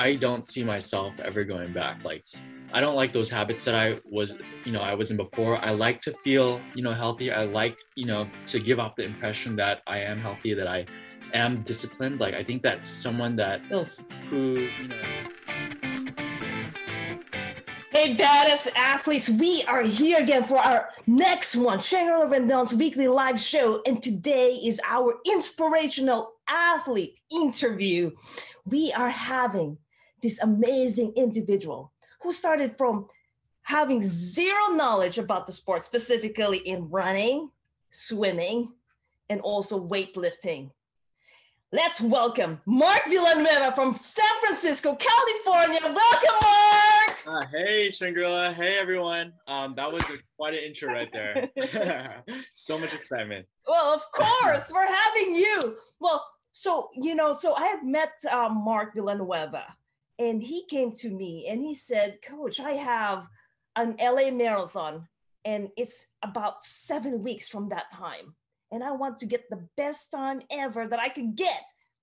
I don't see myself ever going back. Like, I don't like those habits that I was, you know, I was in before. I like to feel, you know, healthy. I like, you know, to give off the impression that I am healthy, that I am disciplined. Like, I think that someone that else who, you know. Hey, badass athletes, we are here again for our next one, Shangri-La Rendon's weekly live show. And today is our inspirational athlete interview. We are having this amazing individual who started from having zero knowledge about the sport, specifically in running, swimming, and also weightlifting. Let's welcome Mark Villanueva from San Francisco, California. Welcome, Mark. Uh, hey, Shangri-La. Hey, everyone. Um, that was a, quite an intro right there. so much excitement. Well, of course, we're having you. Well, so you know, so I have met um, Mark Villanueva, and he came to me and he said, "Coach, I have an LA marathon, and it's about seven weeks from that time." and I want to get the best time ever that I could get.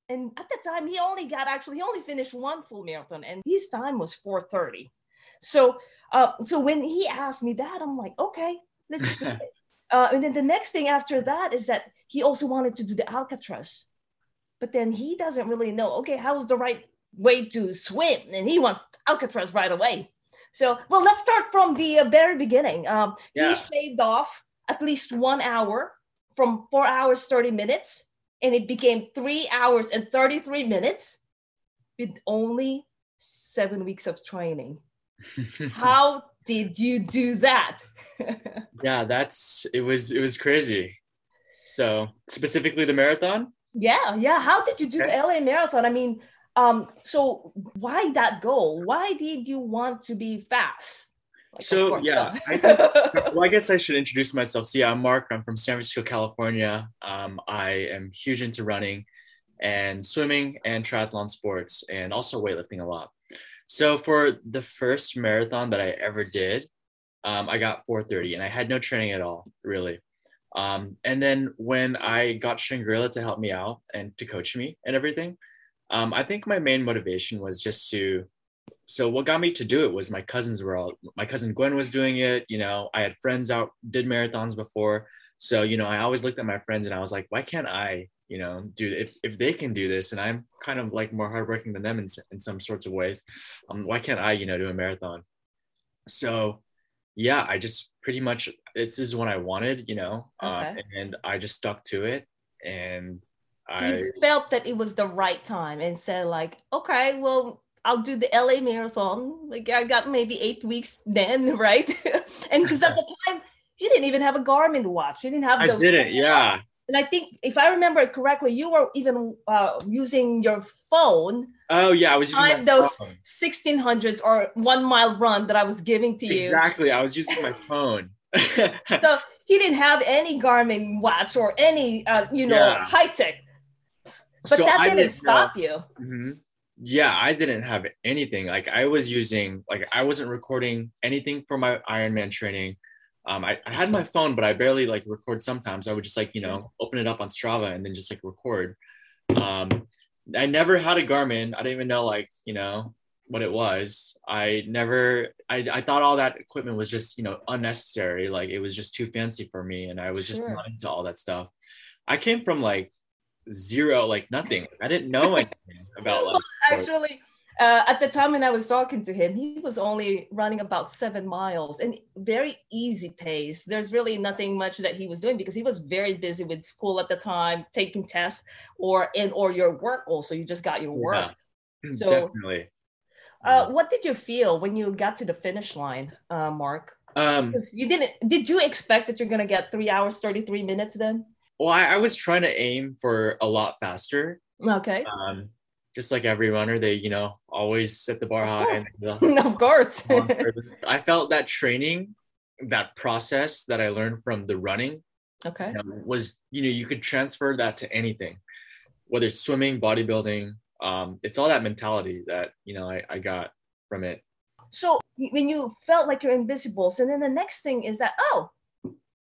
And at the time, he only got actually he only finished one full marathon, and his time was 4:30. So, uh, so when he asked me that, I'm like, okay, let's do it. Uh, and then the next thing after that is that he also wanted to do the Alcatraz, but then he doesn't really know. Okay, how's the right way to swim? And he wants Alcatraz right away. So, well, let's start from the uh, very beginning. Um, yeah. He shaved off at least one hour from four hours, 30 minutes, and it became three hours and 33 minutes with only seven weeks of training. How did you do that? yeah, that's it was it was crazy. So specifically the marathon? Yeah, yeah. How did you do okay. the LA marathon? I mean, um, so why that goal? Why did you want to be fast? Like, so yeah, I think, well, I guess I should introduce myself. So yeah, I'm Mark. I'm from San Francisco, California. Um, I am huge into running and swimming and triathlon sports, and also weightlifting a lot. So for the first marathon that I ever did, um, I got 4:30, and I had no training at all, really. Um, and then when I got Shangri-La to help me out and to coach me and everything, um, I think my main motivation was just to so what got me to do it was my cousins were all my cousin Gwen was doing it. You know, I had friends out did marathons before. So, you know, I always looked at my friends and I was like, why can't I, you know, do if, if they can do this and I'm kind of like more hardworking than them in, in some sorts of ways, um, why can't I, you know, do a marathon? So yeah, I just pretty much, this is what I wanted, you know, uh, okay. uh, and I just stuck to it. And so I you felt that it was the right time and said like, okay, well, I'll do the LA marathon. Like I got maybe eight weeks then, right? and because at the time you didn't even have a Garmin watch. You didn't have those. I didn't, yeah. And I think if I remember it correctly, you were even uh, using your phone. Oh yeah, I was using those sixteen hundreds or one mile run that I was giving to you. Exactly, I was using my phone. so he didn't have any Garmin watch or any, uh, you know, yeah. high tech. But so that didn't, didn't stop know. you. Mm-hmm. Yeah i didn't have anything. Like i was using like i wasn't recording anything for my ironman training. Um, I, I had my phone but i barely like record sometimes. I would just like you know open it up on strava and then just like record. Um, i never had a garmin. I didn't even know like you know what it was. I never I, I thought all that equipment was just you know unnecessary. Like it was just too fancy for me and i was just not into all that stuff. I came from like zero, like nothing. I didn't know anything about actually. Uh, at the time when I was talking to him, he was only running about seven miles and very easy pace. There's really nothing much that he was doing because he was very busy with school at the time, taking tests or in or your work also. You just got your work. Yeah, so, definitely. Uh, what did you feel when you got to the finish line, uh, Mark? Um, you didn't. Did you expect that you're gonna get three hours thirty three minutes then? Well, I, I was trying to aim for a lot faster. Okay. Um, just like every runner, they you know always set the bar of high. Of course. I felt that training, that process that I learned from the running, okay, you know, was you know you could transfer that to anything, whether it's swimming, bodybuilding. Um, it's all that mentality that you know I, I got from it. So when you felt like you're invisible, so then the next thing is that oh,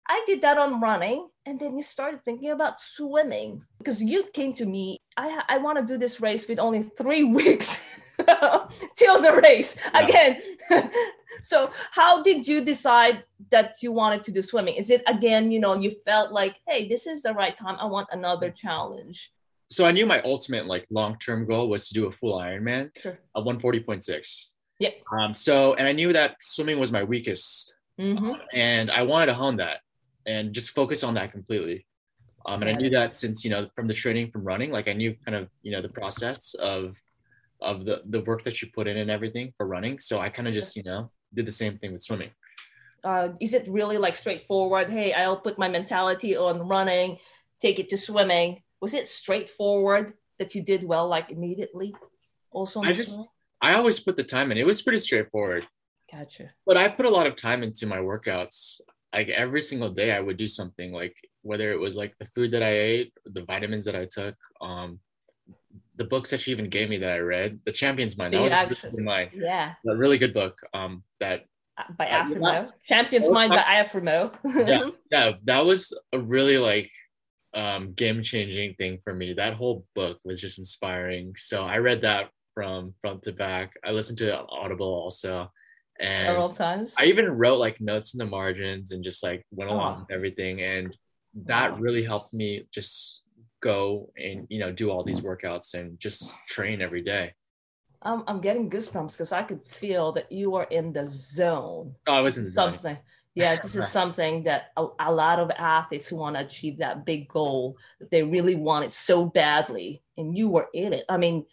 I did that on running. And then you started thinking about swimming because you came to me. I, I want to do this race with only three weeks till the race yeah. again. so how did you decide that you wanted to do swimming? Is it again, you know, you felt like, hey, this is the right time. I want another challenge. So I knew my ultimate like long-term goal was to do a full Ironman sure. at 140.6. Yeah. Um, so and I knew that swimming was my weakest. Mm-hmm. and I wanted to hone that and just focus on that completely. Um, and I knew that since you know from the training from running, like I knew kind of you know the process of of the the work that you put in and everything for running. So I kind of just you know did the same thing with swimming. Uh, is it really like straightforward? Hey, I'll put my mentality on running, take it to swimming. Was it straightforward that you did well like immediately? Also, I just swimming? I always put the time in. It was pretty straightforward. Gotcha. But I put a lot of time into my workouts. Like every single day, I would do something like whether it was like the food that I ate, the vitamins that I took, um, the books that she even gave me that I read, The Champion's Mind. So that was mind. Yeah. A really good book. Um, that uh, by uh, Afremow. Champion's Mind by Afremow. yeah, yeah, that was a really like um game changing thing for me. That whole book was just inspiring. So I read that from front to back. I listened to it on Audible also. And several times. I even wrote like notes in the margins and just like went along oh. with everything. And that really helped me just go and you know do all these workouts and just train every day um, i'm getting goosebumps because i could feel that you are in the zone oh i was in something yeah this is something that a, a lot of athletes who want to achieve that big goal that they really want it so badly and you were in it i mean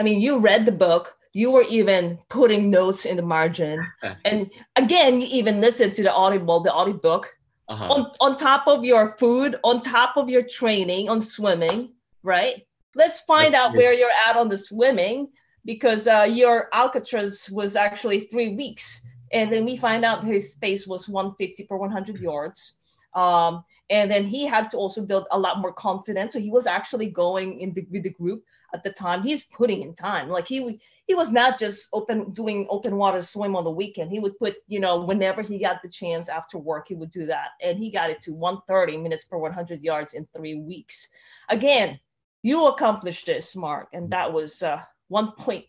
i mean you read the book you were even putting notes in the margin and again you even listened to the audible the audiobook uh-huh. on, on top of your food, on top of your training on swimming, right? Let's find That's out good. where you're at on the swimming because uh, your Alcatraz was actually three weeks. And then we find out his pace was 150 per 100 yards. Um, and then he had to also build a lot more confidence. So he was actually going in the, with the group at the time. He's putting in time. Like he he was not just open doing open water swim on the weekend. He would put, you know, whenever he got the chance after work, he would do that. And he got it to 130 minutes per 100 yards in three weeks. Again, you accomplished this, Mark, and that was uh, 1.8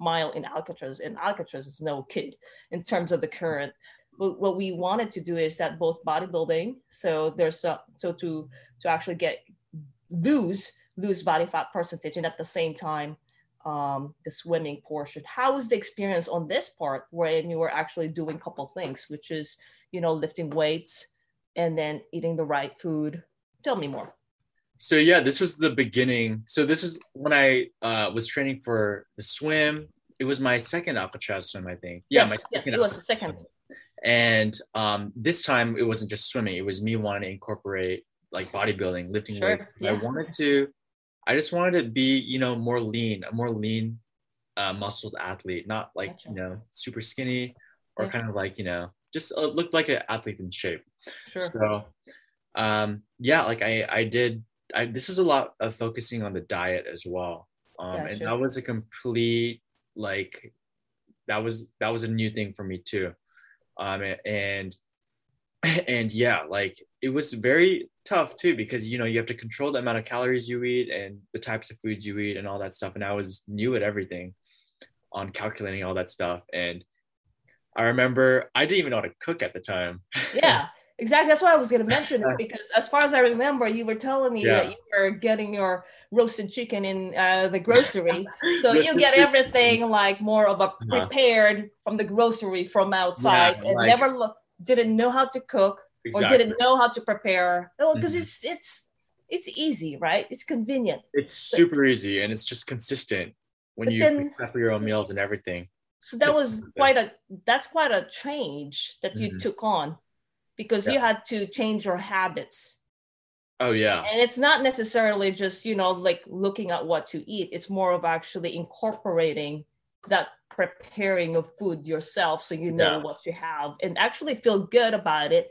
mile in Alcatraz. And Alcatraz is no kid in terms of the current. But what we wanted to do is that both bodybuilding, so there's so to to actually get lose lose body fat percentage, and at the same time um, the swimming portion. How was the experience on this part when you were actually doing a couple things, which is, you know, lifting weights and then eating the right food? Tell me more. So yeah, this was the beginning. So this is when I uh, was training for the swim. It was my second Alcatraz swim, I think. Yeah, yes, yes, it was the second. And um, this time it wasn't just swimming; it was me wanting to incorporate like bodybuilding, lifting sure, weight. Yeah. I wanted to I just wanted to be, you know, more lean, a more lean, uh, muscled athlete, not like gotcha. you know, super skinny or yeah. kind of like you know, just uh, looked like an athlete in shape. Sure. So, um, yeah, like I, I did. I this was a lot of focusing on the diet as well, um, gotcha. and that was a complete like, that was that was a new thing for me too, um, and and yeah, like it was very tough too because you know you have to control the amount of calories you eat and the types of foods you eat and all that stuff and i was new at everything on calculating all that stuff and i remember i didn't even know how to cook at the time yeah exactly that's what i was going to mention is because as far as i remember you were telling me yeah. that you were getting your roasted chicken in uh, the grocery so you get everything like more of a uh-huh. prepared uh-huh. from the grocery from outside yeah, and like, never lo- didn't know how to cook exactly. or didn't know how to prepare well because mm-hmm. it's it's it's easy right it's convenient it's super easy and it's just consistent when you then, prep your own meals and everything so that was quite a that's quite a change that you mm-hmm. took on because yeah. you had to change your habits oh yeah and it's not necessarily just you know like looking at what to eat it's more of actually incorporating that preparing of food yourself so you know yeah. what you have and actually feel good about it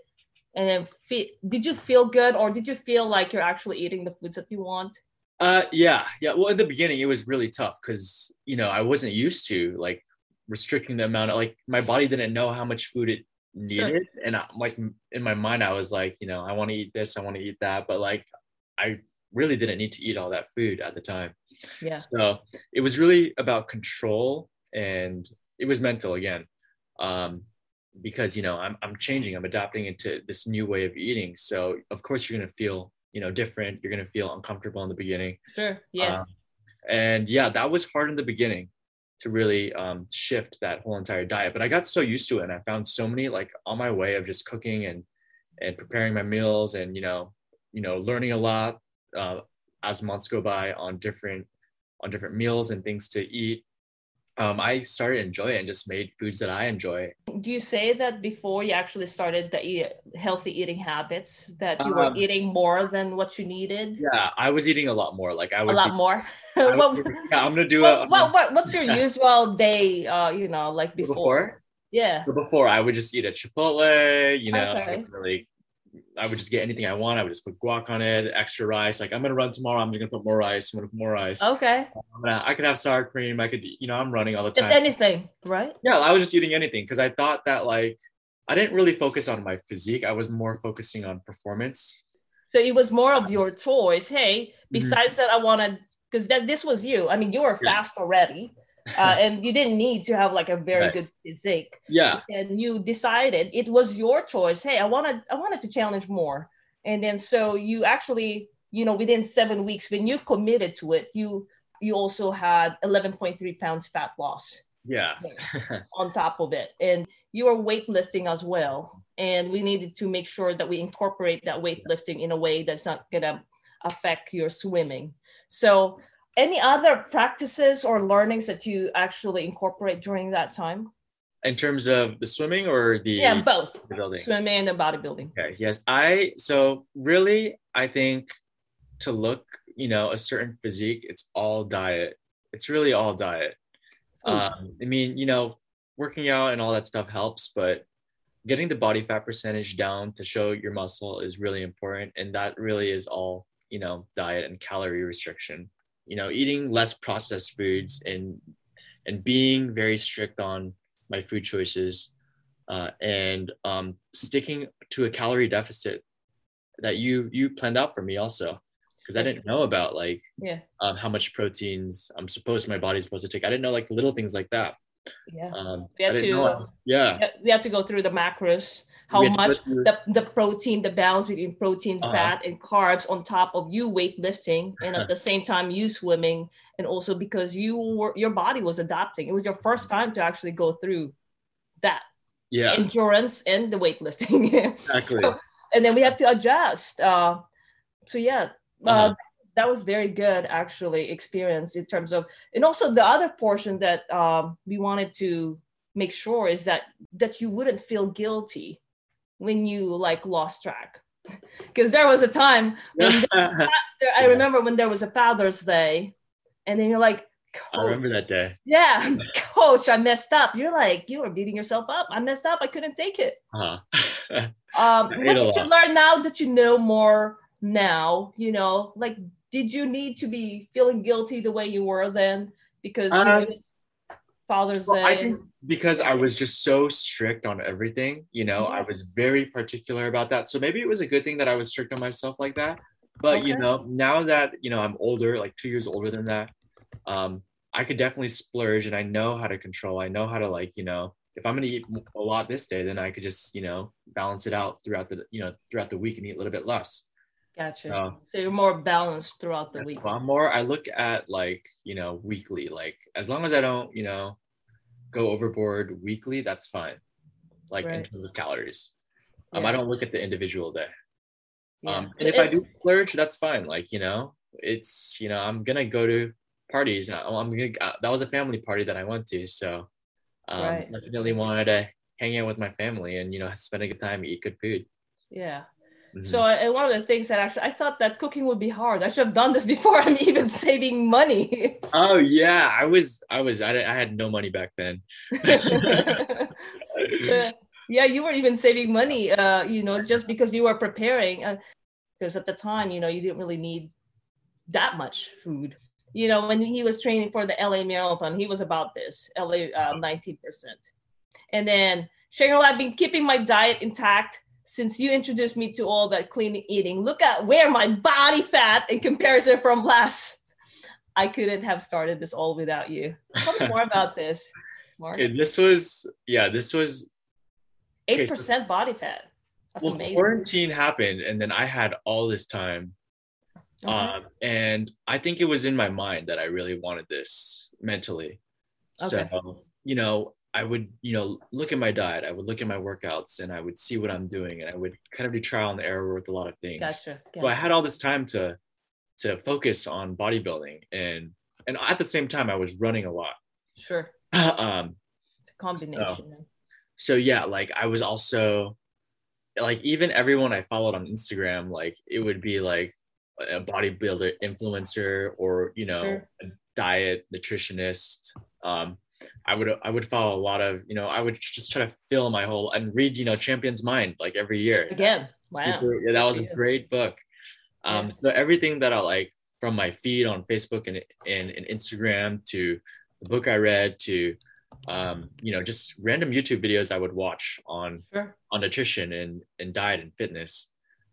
and then feel, did you feel good or did you feel like you're actually eating the foods that you want uh yeah yeah well in the beginning it was really tough because you know i wasn't used to like restricting the amount of like my body didn't know how much food it needed sure. and I, like in my mind i was like you know i want to eat this i want to eat that but like i really didn't need to eat all that food at the time Yeah. So it was really about control and it was mental again. Um, because you know I'm I'm changing, I'm adapting into this new way of eating. So of course you're gonna feel you know different. You're gonna feel uncomfortable in the beginning. Sure. Yeah. Um, and yeah, that was hard in the beginning to really um, shift that whole entire diet. But I got so used to it, and I found so many like on my way of just cooking and and preparing my meals, and you know, you know, learning a lot uh, as months go by on different on different meals and things to eat um, I started enjoying it and just made foods that I enjoy. Do you say that before you actually started the eat, healthy eating habits that you were um, eating more than what you needed? Yeah, I was eating a lot more. Like I would a lot be, more. would, yeah, I'm gonna do what, a. What, what, what's your usual day? Uh, you know, like before. before? Yeah. So before I would just eat at Chipotle. You know, okay. really I would just get anything I want. I would just put guac on it, extra rice. Like I'm gonna run tomorrow. I'm gonna put more rice. I'm gonna put more rice. Okay. Gonna, i could have sour cream. I could, you know, I'm running all the time. Just anything, right? Yeah, I was just eating anything because I thought that like I didn't really focus on my physique. I was more focusing on performance. So it was more of your choice. Hey, mm-hmm. besides mm-hmm. that, I wanted because that this was you. I mean, you were yes. fast already uh, and you didn't need to have like a very right. good physique. Yeah. And you decided it was your choice. Hey, I wanted I wanted to challenge more. And then so you actually, you know, within seven weeks, when you committed to it, you you also had 11.3 pounds fat loss. Yeah. on top of it. And you were weightlifting as well. And we needed to make sure that we incorporate that weightlifting in a way that's not gonna affect your swimming. So any other practices or learnings that you actually incorporate during that time? In terms of the swimming or the yeah both building swimming and the bodybuilding. Okay. Yes, I so really I think to look you know a certain physique it's all diet. It's really all diet. Um, I mean you know working out and all that stuff helps, but getting the body fat percentage down to show your muscle is really important, and that really is all you know diet and calorie restriction you know eating less processed foods and and being very strict on my food choices uh, and um, sticking to a calorie deficit that you you planned out for me also because I didn't know about like yeah um, how much proteins I'm supposed my body's supposed to take. I didn't know like little things like that. Yeah. Um, we had to know, yeah. We had to go through the macros how much the, the protein, the balance between protein, uh-huh. fat, and carbs on top of you weightlifting, and at the same time you swimming, and also because you were your body was adapting. It was your first time to actually go through that. Yeah. Endurance and the weightlifting. exactly. So, and then we have to adjust. Uh, so yeah, uh, uh-huh. that was very good actually experience in terms of, and also the other portion that um, we wanted to make sure is that that you wouldn't feel guilty when you like lost track because there was a time when I remember when there was a Father's Day, and then you're like, I remember that day. Yeah, coach, I messed up. You're like, you were beating yourself up. I messed up. I couldn't take it. Uh-huh. um, what did you learn now that you know more now? You know, like, did you need to be feeling guilty the way you were then because um, Father's well, Day? I think because I was just so strict on everything, you know, yes. I was very particular about that. So maybe it was a good thing that I was strict on myself like that. But okay. you know, now that you know I'm older, like two years older than that, um, I could definitely splurge, and I know how to control. I know how to like, you know, if I'm gonna eat a lot this day, then I could just, you know, balance it out throughout the, you know, throughout the week and eat a little bit less. Gotcha. Uh, so you're more balanced throughout the week. I'm more. I look at like, you know, weekly. Like as long as I don't, you know, go overboard weekly, that's fine. Like right. in terms of calories. Um, I don't look at the individual day. Yeah. Um, and if I do splurge, that's fine. Like, you know, it's, you know, I'm going to go to parties. I'm gonna, uh, that was a family party that I went to. So um, right. definitely wanted to hang out with my family and, you know, spend a good time, eat good food. Yeah. Mm-hmm. So, and one of the things that actually I thought that cooking would be hard. I should have done this before I'm even saving money. oh yeah, I was, I was, I, I had no money back then. yeah, you were even saving money. Uh, you know, just because you were preparing. Because uh, at the time, you know, you didn't really need that much food. You know, when he was training for the LA Marathon, he was about this LA uh, 19%. And then Cheryl, I've been keeping my diet intact since you introduced me to all that clean eating, look at where my body fat in comparison from last I couldn't have started this all without you. Tell me more about this, Mark. Okay, this was yeah, this was Eight okay, so- percent body fat. That's well, amazing. quarantine happened, and then I had all this time, Okay. um, and I think it was in my mind that I really wanted this mentally. Okay. So you know, I would you know look at my diet, I would look at my workouts, and I would see what I'm doing, and I would kind of do trial and error with a lot of things. gotcha. So I had all this time to to focus on bodybuilding, and and at the same time I was running a lot. Sure. um, It's a combination. so yeah like i was also like even everyone i followed on instagram like it would be like a bodybuilder influencer or you know Sure. a diet nutritionist um i would i would follow a lot of you know i would just try to fill my whole and read you know champion's mind like every year Again. Wow. Super- yeah, that was a great book um Yeah. so everything that i like from my feed on facebook and, and, and instagram to the book i read to um you know just random youtube videos i would watch on Sure. on nutrition and and diet and fitness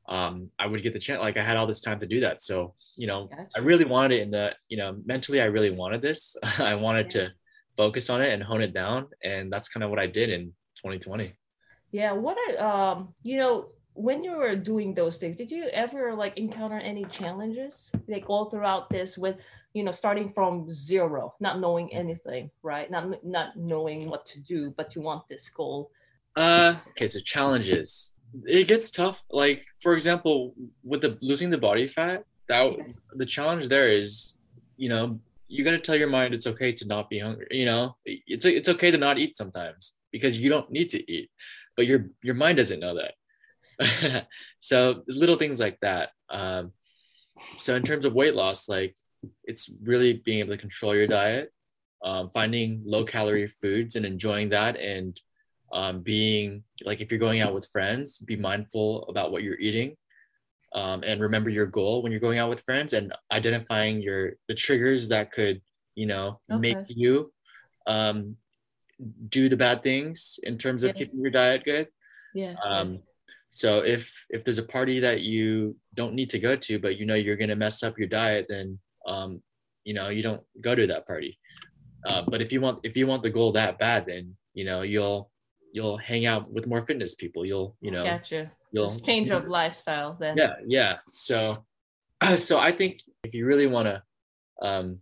um i would get the chance like i had all this time to do that so you know i really wanted it in the you know mentally i really wanted this i wanted Yeah. to focus on it and hone it down and that's kind of what i did in 2020 Yeah. What are um you know when you were doing those things, did you ever like encounter any challenges like all throughout this with you know starting from zero, not knowing anything, right? Not not knowing what to do, but you want this goal. Uh, okay, so challenges. It gets tough. Like for example, with the losing the body fat, that Yes. the challenge there is, you know, you got to tell your mind it's okay to not be hungry. You know, it's it's okay to not eat sometimes because you don't need to eat, but your your mind doesn't know that. so little things like that. Um, so in terms of weight loss, like it's really being able to control your diet, um, finding low calorie foods and enjoying that, and um, being like if you're going out with friends, be mindful about what you're eating, um, and remember your goal when you're going out with friends, and identifying your the triggers that could you know make you um, do the bad things in terms of Yeah. keeping your diet good. Yeah. Um, so if if there's a party that you don't need to go to, but you know you're gonna mess up your diet, then um, you know you don't go to that party. Uh, but if you want if you want the goal that bad, then you know you'll you'll hang out with more fitness people. You'll you know gotcha. you'll Just change of lifestyle then. yeah yeah. So so I think if you really want to um,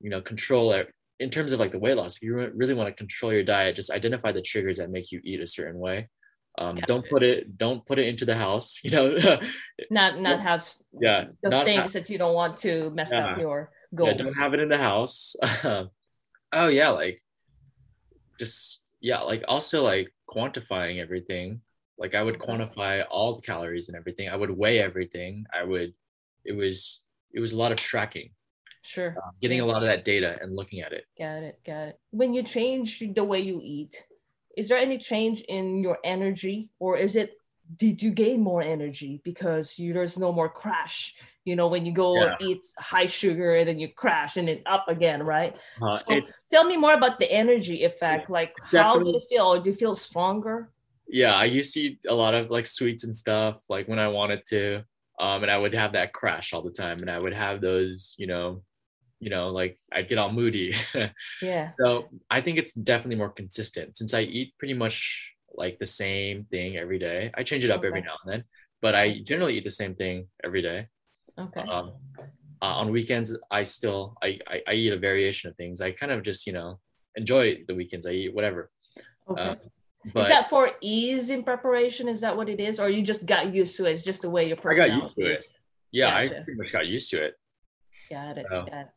you know control it in terms of like the weight loss, if you really want to control your diet, just identify the triggers that make you eat a certain way. Um, Don't put it don't put it into the house. You know, Not not have yeah, the not ha- things that you don't want to mess up Yeah. your yeah, goals. don't have it in the house. oh yeah, like just yeah, like also like quantifying everything. Like I would mm-hmm. quantify all the calories and everything. I would weigh everything. I would. It was it was a lot of tracking, Sure. Um, getting a lot of that data and looking at it. Got it. Got it. When you change the way you eat, is there any change in your energy, or is it did you gain more energy because you, there's no more crash? You know, when you go Yeah. eat high sugar and then you crash and then up again, right? Uh, so tell me more about the energy effect. Like, how do you feel? Do you feel stronger? yeah, I used to eat a lot of like sweets and stuff, like when I wanted to. Um, and I would have that crash all the time, and I would have those, you know, you know, like I'd get all moody. Yeah. so I think it's definitely more consistent since I eat pretty much like the same thing every day. I change it up every now and then, but I generally eat the same thing every day. Okay. Um, uh, on weekends, I still I, I I eat a variation of things. I kind of just you know enjoy the weekends. I eat whatever. okay. Uh, but is that for ease in preparation? Is that what it is, or you just got used to it? It's just the way your personality. I got used to it. yeah, I pretty much got used to it. Got it. So, Got it.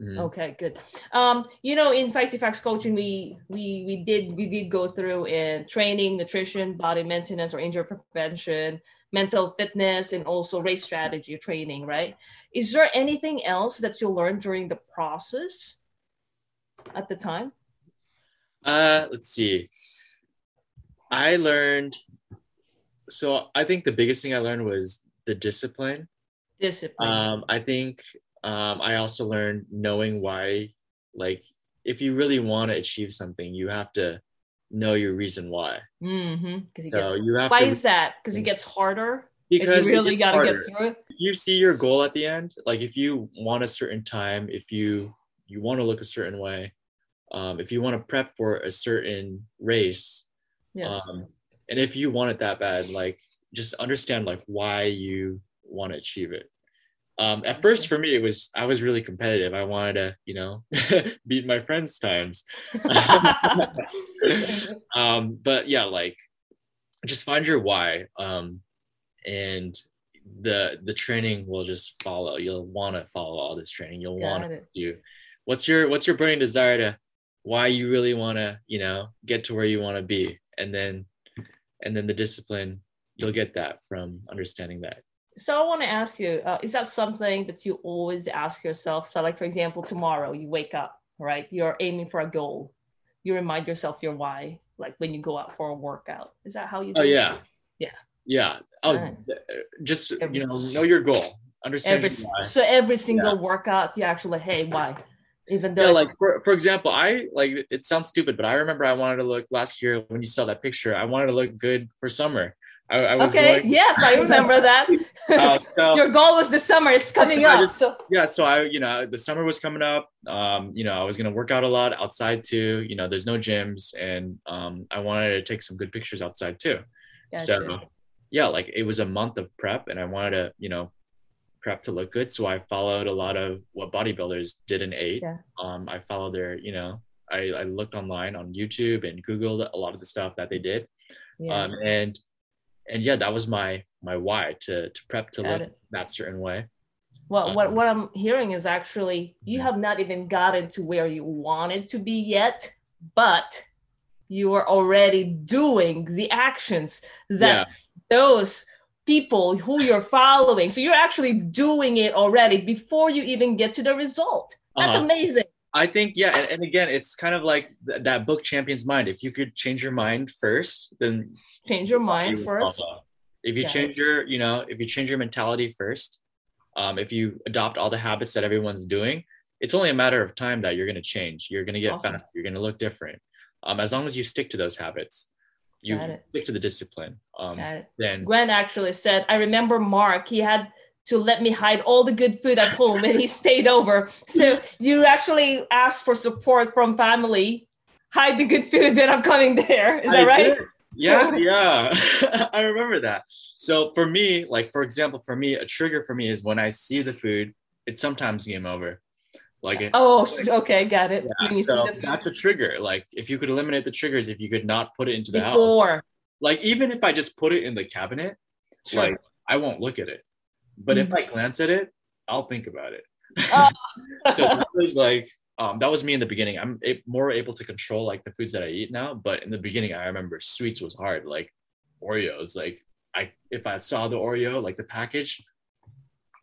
Mhm. Okay, good. Um, you know, in Feisty Facts coaching, we we we did we did go through in training, nutrition, body maintenance or injury prevention, mental fitness, and also race strategy training, right? Is there anything else that you learned during the process at the time? Uh, let's see. I learned. So I think the biggest thing I learned was the discipline. Discipline. Um, I think um, I also learned knowing why. Like, if you really want to achieve something, you have to know your reason why. mm-hmm. So you have why to. is that? Because it gets harder. because you really got to get through it. you see your goal at the end like if you want a certain time if you you want to look a certain way um, if you want to prep for a certain race Yes. um, and if you want it that bad like just understand like why you want to achieve it um, at first for me it was i was really competitive. I wanted to you know beat my friends times. Um, but yeah like just find your why um, and the the training will just follow. You'll want to follow all this training. You'll want to do. What's your what's your burning desire to why you really want to you know get to where you want to be? And then and then the discipline you'll get that from understanding that So I want to ask you, uh, is that something that you always ask yourself? So, like for example, tomorrow you wake up, right? You're aiming for a goal. You remind yourself your why, like when you go out for a workout. Is that how you? oh do it? yeah Yeah. yeah oh Nice. just Every- you know know your goal understand Every your so every single workout, you actually, hey, why? Even though yeah, like for, for example, I like it sounds stupid, but I remember I wanted to look last year when you saw that picture. I wanted to look good for summer. I, I was okay, yes, I remember that. uh, so, Your goal was the summer. It's coming up. just- So yeah, so I, you know, the summer was coming up. Um, you know, I was gonna work out a lot outside too. You know, there's no gyms, and um, I wanted to take some good pictures outside too. Gotcha. So, yeah, like it was a month of prep, and I wanted to, you know, prep to look good. So I followed a lot of what bodybuilders did and ate. Yeah. Um, I followed their, you know, I, I looked online on YouTube and Googled a lot of the stuff that they did. yeah, Um, and and yeah, that was my my why to to prep to got look it. that certain way. Well, what, Um, what I'm hearing is actually you have not even gotten to where you wanted to be yet, but you are already doing the actions that yeah, those people who you're following. So you're actually doing it already before you even get to the result. That's Uh-huh. amazing. I think yeah, and, and again, it's kind of like th- that book Champion's Mind. If you could change your mind first, then Change your mind you first. If you Yeah. change your, you know, if you change your mentality first, um, if you adopt all the habits that everyone's doing, it's only a matter of time that you're going to change. You're going to get Awesome. faster. You're going to look different. Um, as long as you stick to those habits, you stick to the discipline. Um, then Gwen actually said, I remember Mark, he had to let me hide all the good food at home and he stayed over. So you actually asked for support from family, hide the good food when I'm coming there. Is that I right? did. Yeah, yeah. I remember that. So for me, like for example, for me, a trigger for me is when I see the food, it's sometimes game over. Like it, Oh, okay, got it. Yeah, When you see so that's a trigger. Like if you could eliminate the triggers, if you could not put it into the house, before. like even if I just put it in the cabinet, Sure. like I won't look at it. But if Mhm. I glance at it, I'll think about it. Oh. so that was like um, that was me in the beginning. I'm a- more able to control like the foods that I eat now. But in the beginning, I remember sweets was hard. Like Oreos, like I if I saw the Oreo like the package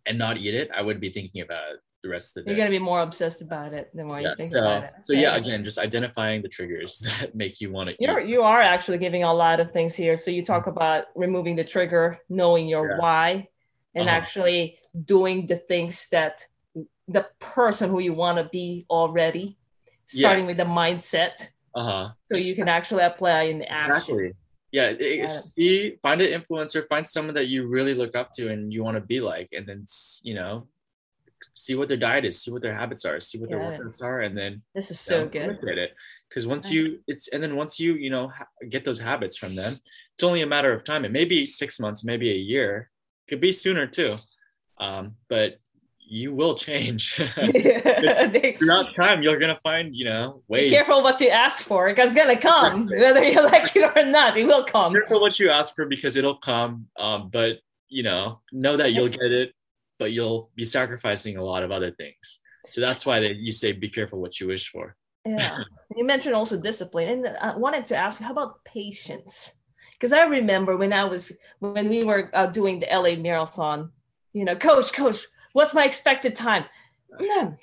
and not eat it, I would be thinking about it the rest of the day. You're gonna be more obsessed about it the more yeah, you think so, about it. so yeah, again, just identifying the triggers that make you want to You're eat. you are actually giving a lot of things here. So you talk about removing the trigger, knowing your Mm-hmm. Yeah. why, and Uh-huh. actually doing the things that the person who you want to be already, Yeah. starting with the mindset, Uh huh. so you can actually apply in the action. Exactly. Yeah, it, it. see, find an influencer, find someone that you really look up to and you want to be like, and then you know, see what their diet is, see what their habits are, see what their Got workouts are, and then This is so good. imitate it. Because once you, it's and then once you, you know, ha- get those habits from them, it's only a matter of time. It may be six months, maybe a year, could be sooner too, um, but you will change. Be Throughout time, you're gonna find, you know, ways. careful what you ask for, because it's gonna come, whether you like it or not. It will come. careful what you ask for because it'll come. Um, but you know, know that you'll get it, but you'll be sacrificing a lot of other things. So that's why they, you say be careful what you wish for. Yeah. You mentioned also discipline, and I wanted to ask you, how about patience? Because I remember when I was when we were uh, doing the LA Marathon, you know, coach, coach, what's my expected time? No,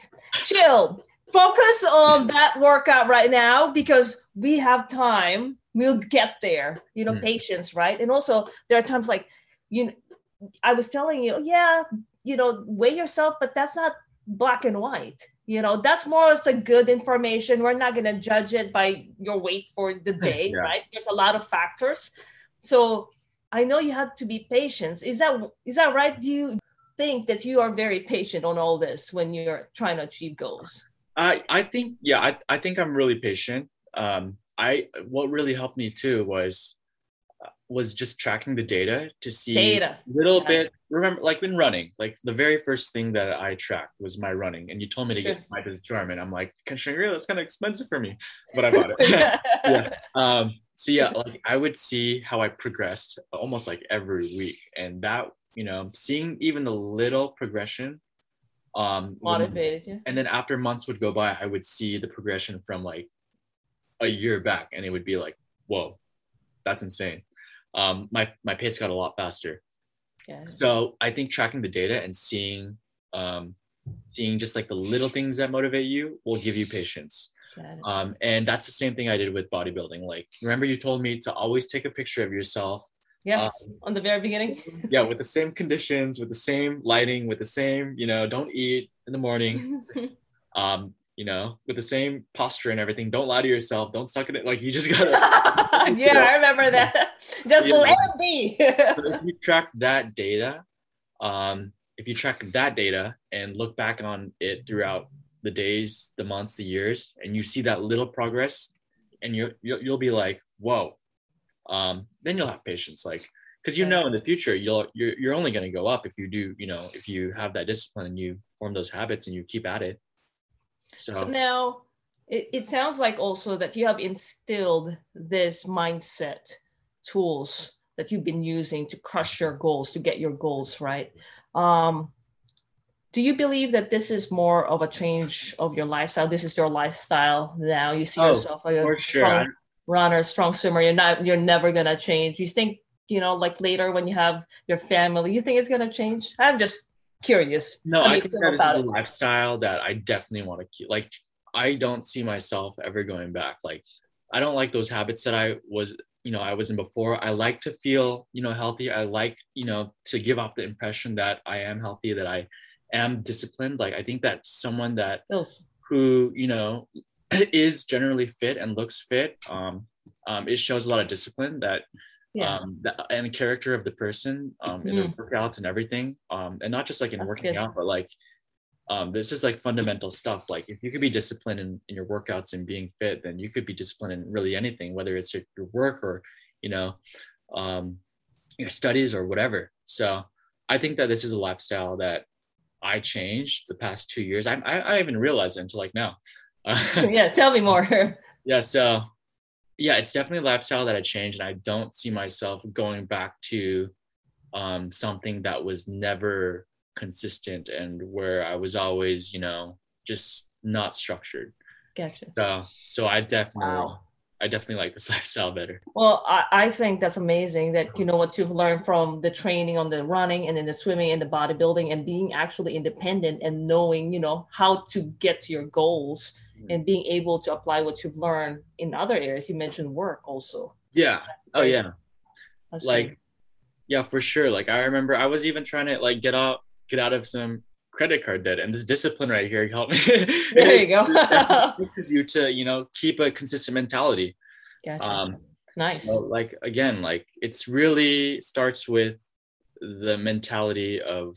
chill. Focus on that workout right now because we have time. We'll get there. You know, Mm. patience, right? And also, there are times like, you know, I was telling you, yeah, you know, weigh yourself, but that's not black and white. You know, that's more or less a good information. We're not going to judge it by your weight for the day, Yeah. right? There's a lot of factors. So I know you had to be patient. Is that is that right? Do you think that you are very patient on all this when you're trying to achieve goals? I I think yeah, I I think I'm really patient. Um, I what really helped me too was was just tracking the data to see data. little yeah. bit remember like when running like the very first thing that i tracked was my running and you told me to sure. get my garmin i'm like shangri that's kind of expensive for me but i bought it yeah um so yeah like i would see how i progressed almost like every week and that you know seeing even the little progression um motivated you and then after months would go by i would see the progression from like a year back and it would be like whoa that's insane um, my my pace got a lot faster. Yeah. So I think tracking the data and seeing um, seeing just like the little things that motivate you will give you patience. Um, and that's the same thing I did with bodybuilding. Like, remember you told me to always take a picture of yourself. Yes, um, on the very beginning. yeah, with the same conditions, with the same lighting, with the same, you know, don't eat in the morning. um, you know, with the same posture and everything. Don't lie to yourself. Don't suck at it. Like you just gotta. yeah, I remember that. Just yeah. let it be. if you track that data, um, if you track that data and look back on it throughout the days, the months, the years, and you see that little progress, and you you'll, you'll be like, whoa. Um, then you'll have patience, like because you know in the future you'll you're, you're only going to go up if you do you know if you have that discipline and you form those habits and you keep at it so, so now it, it sounds like also that you have instilled this mindset tools that you've been using to crush your goals, to get your goals right. Um, do you believe that this is more of a change of your lifestyle? This is your lifestyle now. You see oh, yourself like a strong sure. runner, strong swimmer. You're not. You're never gonna change. You think you know, like later when you have your family, you think it's gonna change? I'm just curious. No, I think that is a lifestyle that I definitely want to keep. Like, I don't see myself ever going back. Like, I don't like those habits that I was, you know, I was in before. I like to feel, you know, healthy. I like, you know, to give off the impression that I am healthy, that I am disciplined. Like, I think that someone that Feels. who, you know, is generally fit and looks fit, um, um, it shows a lot of discipline that yeah. um, the, and character of the person um, in mm. the workouts and everything. Um, and not just like in That's working good. out, but like um, this is like fundamental stuff. Like if you could be disciplined in, in your workouts and being fit, then you could be disciplined in really anything, whether it's your, your work or, you know, um, your studies or whatever. So I think that this is a lifestyle that I changed the past two years. I, I, I even realized it until like now. yeah. Tell me more. yeah. So yeah, it's definitely a lifestyle that I changed, and I don't see myself going back to um, something that was never consistent and where I was always, you know, just not structured. Gotcha. So, so I definitely, wow. I definitely like this lifestyle better. Well, I, I think that's amazing that you know what you've learned from the training on the running and then the swimming and the bodybuilding and being actually independent and knowing, you know, how to get to your goals and being able to apply what you've learned in other areas. You mentioned work also. Yeah. Oh yeah. That's like, great. yeah, for sure. Like I remember I was even trying to like get out get out of some credit card debt, and this discipline right here helped me. there you go. teaches you to you know keep a consistent mentality. Gotcha. Um, nice. So, like again, like it's really starts with the mentality of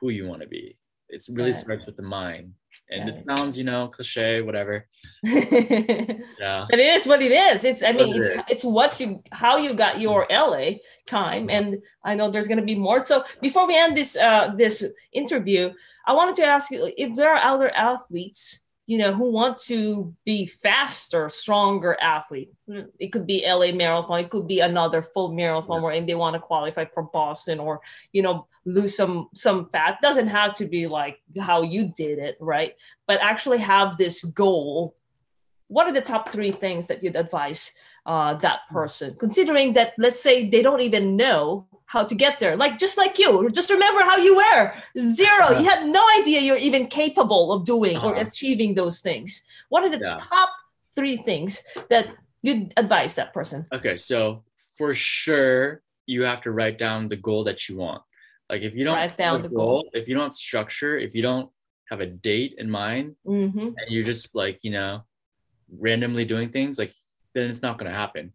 who you want to be. It really starts with the mind and it sounds you know cliche whatever. Yeah. But it is what it is. It's i mean it's, it's, what you how you got your la time and i know there's going to be more. So before we end this uh this interview i wanted to ask you if there are other athletes you know, who want to be faster, stronger athlete. It could be LA marathon, it could be another full marathon yeah. where and they want to qualify for Boston or, you know, lose some some fat. Doesn't have to be like how you did it, right? But actually have this goal. What are the top three things that you'd advise uh, that person, considering that let's say they don't even know how to get there. Like just like you, just remember how you were zero. Uh, you had no idea you're even capable of doing uh, or uh-huh. achieving those things. What are the yeah. top three things that you'd advise that person? Okay, so for sure you have to write down the goal that you want. Like if you don't write down the goal, goal, if you don't structure, if you don't have a date in mind, mm-hmm. and you're just like you know randomly doing things, like then it's not going to happen.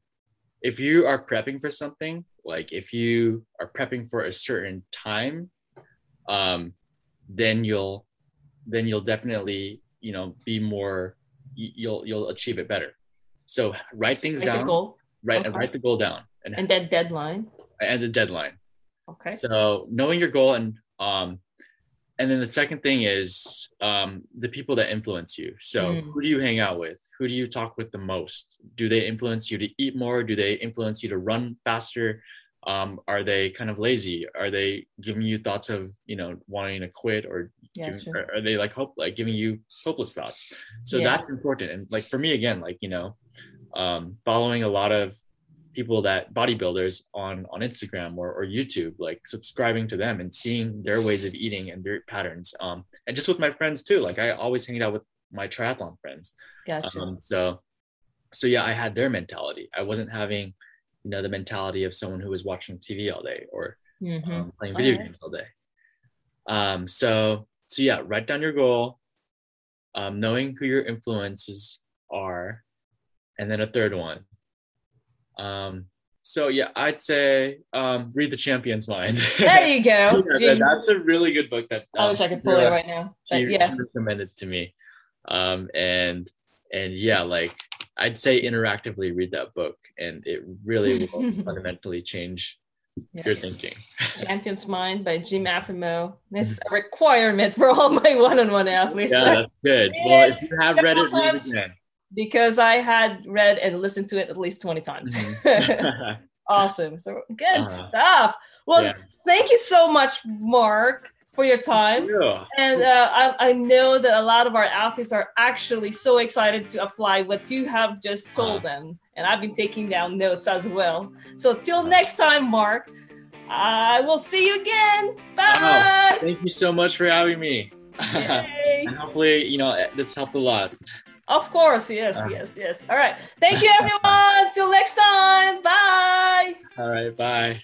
if you are prepping for something, like if you are prepping for a certain time, um, then you'll then you'll definitely you know be more you'll you'll achieve it better. So write things Write the down. goal. Write Okay. write the goal down and And then deadline. and the deadline. Okay. So knowing your goal and um and then the second thing is um the people that influence you. So Mm. who do you hang out with? Who do you talk with the most? Do they influence you to eat more? Do they influence you to run faster? Um, are they kind of lazy? Are they giving you thoughts of you know wanting to quit or giving- Gotcha. are, are they like hope like giving you hopeless thoughts? So Yeah. that's important. And like for me again, like you know, um, following a lot of people that bodybuilders on on Instagram or, or YouTube, like subscribing to them and seeing their ways of eating and their patterns. Um, and just with my friends too. Like I always hang out with my triathlon friends. Gotcha. Um, so so yeah, I had their mentality. I wasn't having, you know, the mentality of someone who was watching TV all day or Mhm. um, playing video games all day. Um, so so yeah, write down your goal, um, knowing who your influences are, and then a third one. Um, so yeah, I'd say um, read the Champion's Mind. There you go. Yeah, that's a really good book that I um, wish I could pull it right now. But she, yeah. she recommended to me. Um, and and yeah, like I'd say interactively read that book, and it really will fundamentally change Yeah. your thinking. Champion's Mind by Jim Afremow. This is a requirement for all my one-on-one athletes Yeah, that's good. Well, if you have read it, read it again. Because I had read and listened to it at least 20 times. Mhm. awesome. So good Uh, stuff. Well, yeah. thank you so much, Mark, for your time. Yeah. And uh, I, I know that a lot of our athletes are actually so excited to apply what you have just told Uh. them. And I've been taking down notes as well. So till next time, Mark, I will see you again. Bye. Thank you so much for having me. Yay. and hopefully, you know, this helped a lot. Of course, yes, Uh. yes, yes. All right. Thank you, everyone. Till next time. Bye. All right, bye.